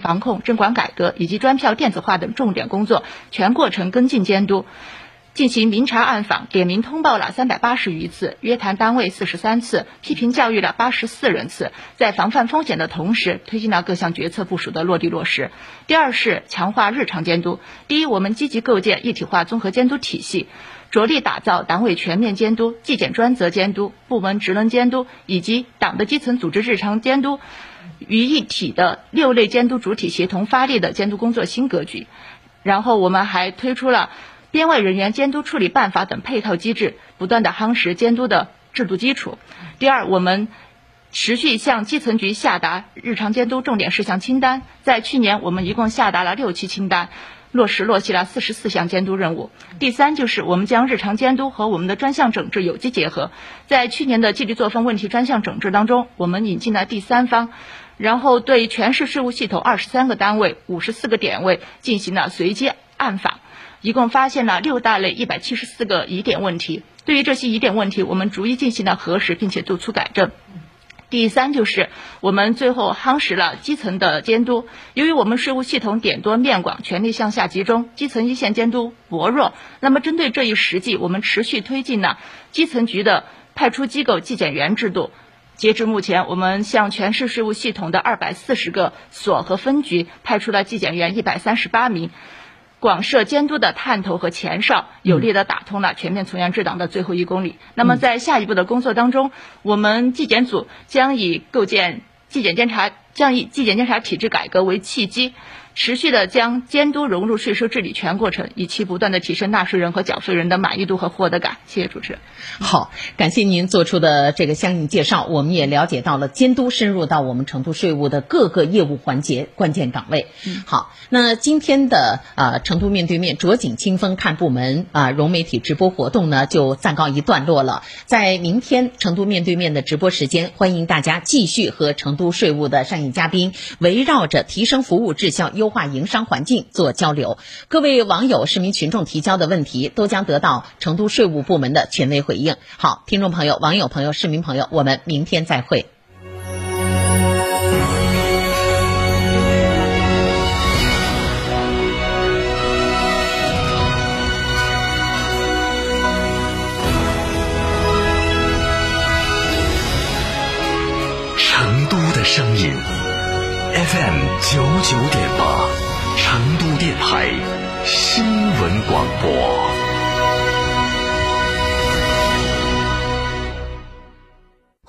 防控、证管改革以及专票电子化等重点工作全过程跟进监督。进行明察暗访，点名通报了三百八十余次，约谈单位四十三次，批评教育了八十四人次。在防范风险的同时，推进了各项决策部署的落地落实。第二是强化日常监督。第一，我们积极构建一体化综合监督体系，着力打造党委全面监督、纪检专责监督、部门职能监督以及党的基层组织日常监督于一体的六类监督主体协同发力的监督工作新格局。然后，我们还推出了。编外人员监督处理办法等配套机制，不断的夯实监督的制度基础。第二，我们持续向基层局下达日常监督重点事项清单，在去年我们一共下达了六期清单，落实落细了四十四项监督任务。第三，就是我们将日常监督和我们的专项整治有机结合，在去年的纪律作风问题专项整治当中，我们引进了第三方，然后对全市税务系统二十三个单位、五十四个点位进行了随机暗访。一共发现了六大类一百七十四个疑点问题。对于这些疑点问题，我们逐一进行了核实，并且做出改正。第三，就是我们最后夯实了基层的监督。由于我们税务系统点多面广，权力向下集中，基层一线监督薄弱。那么，针对这一实际，我们持续推进了基层局的派出机构纪检员制度。截至目前，我们向全市税务系统的二百四十个所和分局派出了纪检员一百三十八名。广设监督的探头和前哨，有力地打通了全面从严治党的最后一公里。那么，在下一步的工作当中，我们纪检组将以构建纪检监察，将以纪检监察体制改革为契机。持续的将监督融入税收治理全过程，以期不断的提升纳税人和缴税人的满意度和获得感。谢谢主持人。好，感谢您做出的这个相应介绍，我们也了解到了监督深入到我们成都税务的各个业务环节、关键岗位。嗯，好，那今天的啊成都面对面着景清风看部门啊融媒体直播活动呢就暂告一段落了。在明天成都面对面的直播时间，欢迎大家继续和成都税务的上亿嘉宾围绕着提升服务质效。优化营商环境做交流，各位网友、市民群众提交的问题都将得到成都税务部门的权威回应。好，听众朋友、网友朋友、市民朋友，我们明天再会。FM 九九点八，成都电台新闻广播。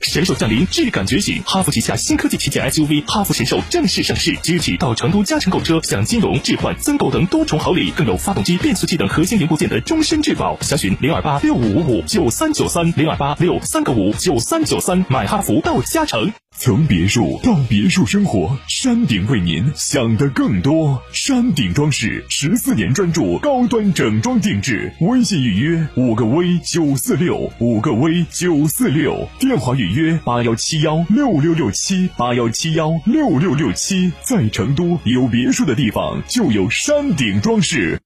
神兽降临，质感觉醒，哈弗旗下新科技旗舰 SUV 哈弗神兽正式上市，即日起到成都嘉诚购车，享金融、置换、增购等多重好礼，更有发动机、变速器等核心零部件的终身质保。详询零二八六五五五九三九三零二八六三个五九三九三，买哈弗到嘉诚。从别墅到别墅生活，山顶为您想的更多。山顶装饰十四年专注高端整装定制，微信预约五个 V 九四六五个 V 九四六，电话预约八幺七幺六六六七八幺七幺六六六七。在成都有别墅的地方就有山顶装饰。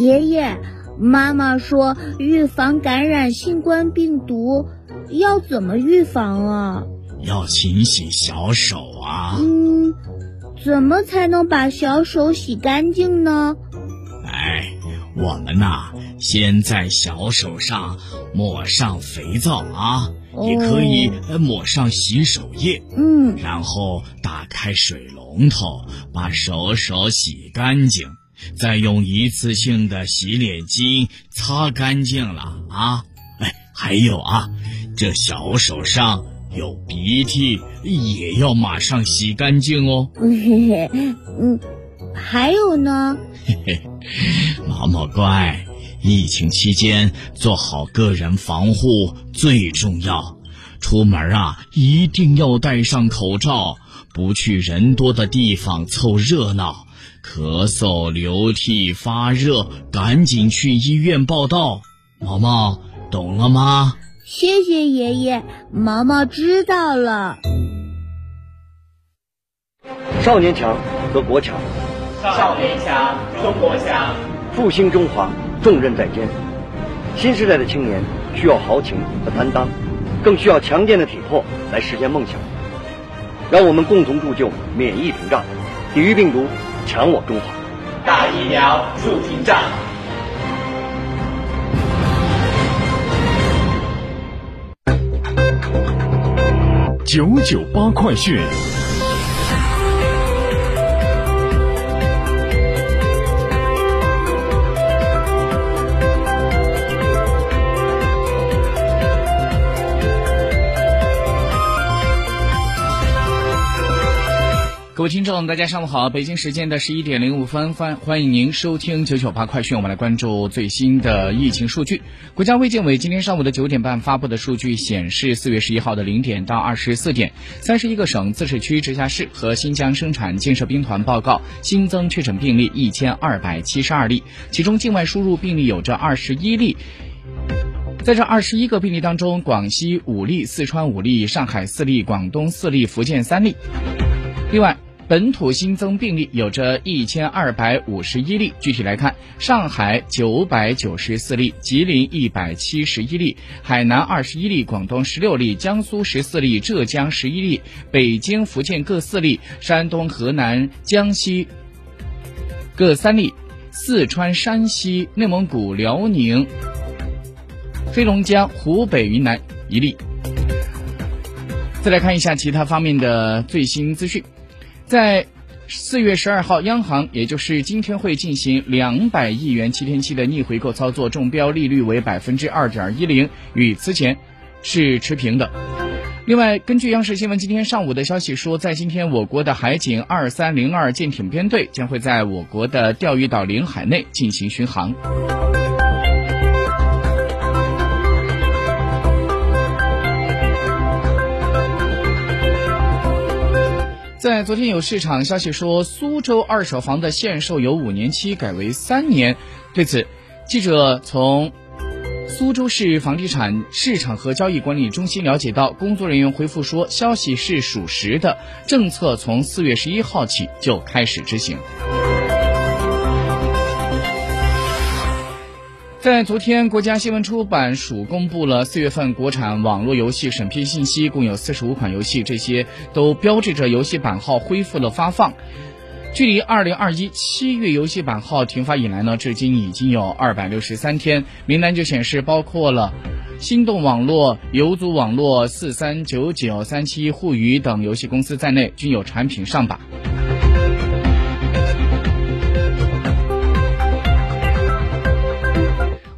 爷爷，妈妈说预防感染新冠病毒要怎么预防啊？要勤洗小手啊！嗯，怎么才能把小手洗干净呢？哎，我们呐，先在小手上抹上肥皂啊，也可以抹上洗手液。嗯，然后打开水龙头，把手手洗干净，再用一次性的洗脸巾擦干净了啊！哎，还有啊，这小手上。有鼻涕也要马上洗干净哦。嗯，还有呢？嘿嘿，毛毛乖，疫情期间做好个人防护最重要。出门啊，一定要戴上口罩，不去人多的地方凑热闹。咳嗽、流涕、发热，赶紧去医院报道。毛毛，懂了吗？谢谢爷爷，毛毛知道了。少年强则国强，少年强中国强，复兴中华重任在肩。新时代的青年需要豪情和担当，更需要强健的体魄来实现梦想。让我们共同铸就免疫屏障，抵御病毒，强我中华。大疫苗，筑屏障。九九八快讯。各位听众，大家上午好！北京时间的十一点零五分，欢欢迎您收听九九八快讯。我们来关注最新的疫情数据。国家卫健委今天上午的九点半发布的数据显示，四月十一号的零点到二十四点，三十一个省、自治区、直辖市和新疆生产建设兵团报告新增确诊病例一千二百七十二例，其中境外输入病例有着二十一例。在这二十一个病例当中，广西五例，四川五例，上海四例，广东四例，福建三例。另外，本土新增病例有着一千二百五十一例。具体来看，上海九百九十四例，吉林一百七十一例，海南二十一例，广东十六例，江苏十四例，浙江十一例，北京、福建各四例，山东、河南、江西各三例，四川、山西、内蒙古、辽宁、黑龙江、湖北、云南一例。再来看一下其他方面的最新资讯。在四月十二号，央行也就是今天会进行两百亿元七天期的逆回购操作，中标利率为百分之二点一零，与此前是持平的。另外，根据央视新闻今天上午的消息说，在今天我国的海警二三零二舰艇编队将会在我国的钓鱼岛领海内进行巡航。在昨天有市场消息说，苏州二手房的限售由五年期改为三年。对此，记者从苏州市房地产市场和交易管理中心了解到，工作人员回复说，消息是属实的，政策从四月十一号起就开始执行。在昨天，国家新闻出版署公布了四月份国产网络游戏审批信息，共有四十五款游戏，这些都标志着游戏版号恢复了发放。距离二零二一七月游戏版号停发以来呢，至今已经有二百六十三天。名单就显示，包括了心动网络、游族网络、四三九九、三七互娱等游戏公司在内，均有产品上榜。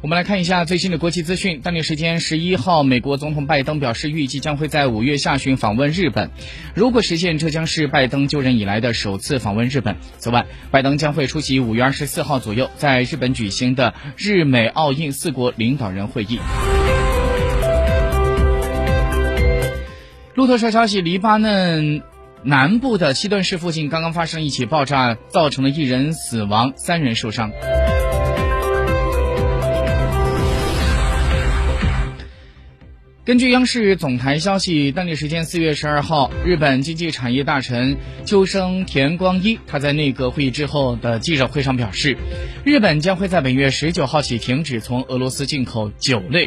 我们来看一下最新的国际资讯。当地时间十一号，美国总统拜登表示，预计将会在五月下旬访问日本。如果实现，这将是拜登就任以来的首次访问日本。此外，拜登将会出席五月二十四号左右在日本举行的日美澳印四国领导人会议。路透社消息，黎巴嫩南部的西顿市附近刚刚发生一起爆炸，造成了一人死亡，三人受伤。根据央视总台消息，当地时间四月十二号，日本经济产业大臣秋生田光一他在内阁会议之后的记者会上表示，日本将会在本月十九号起停止从俄罗斯进口酒类。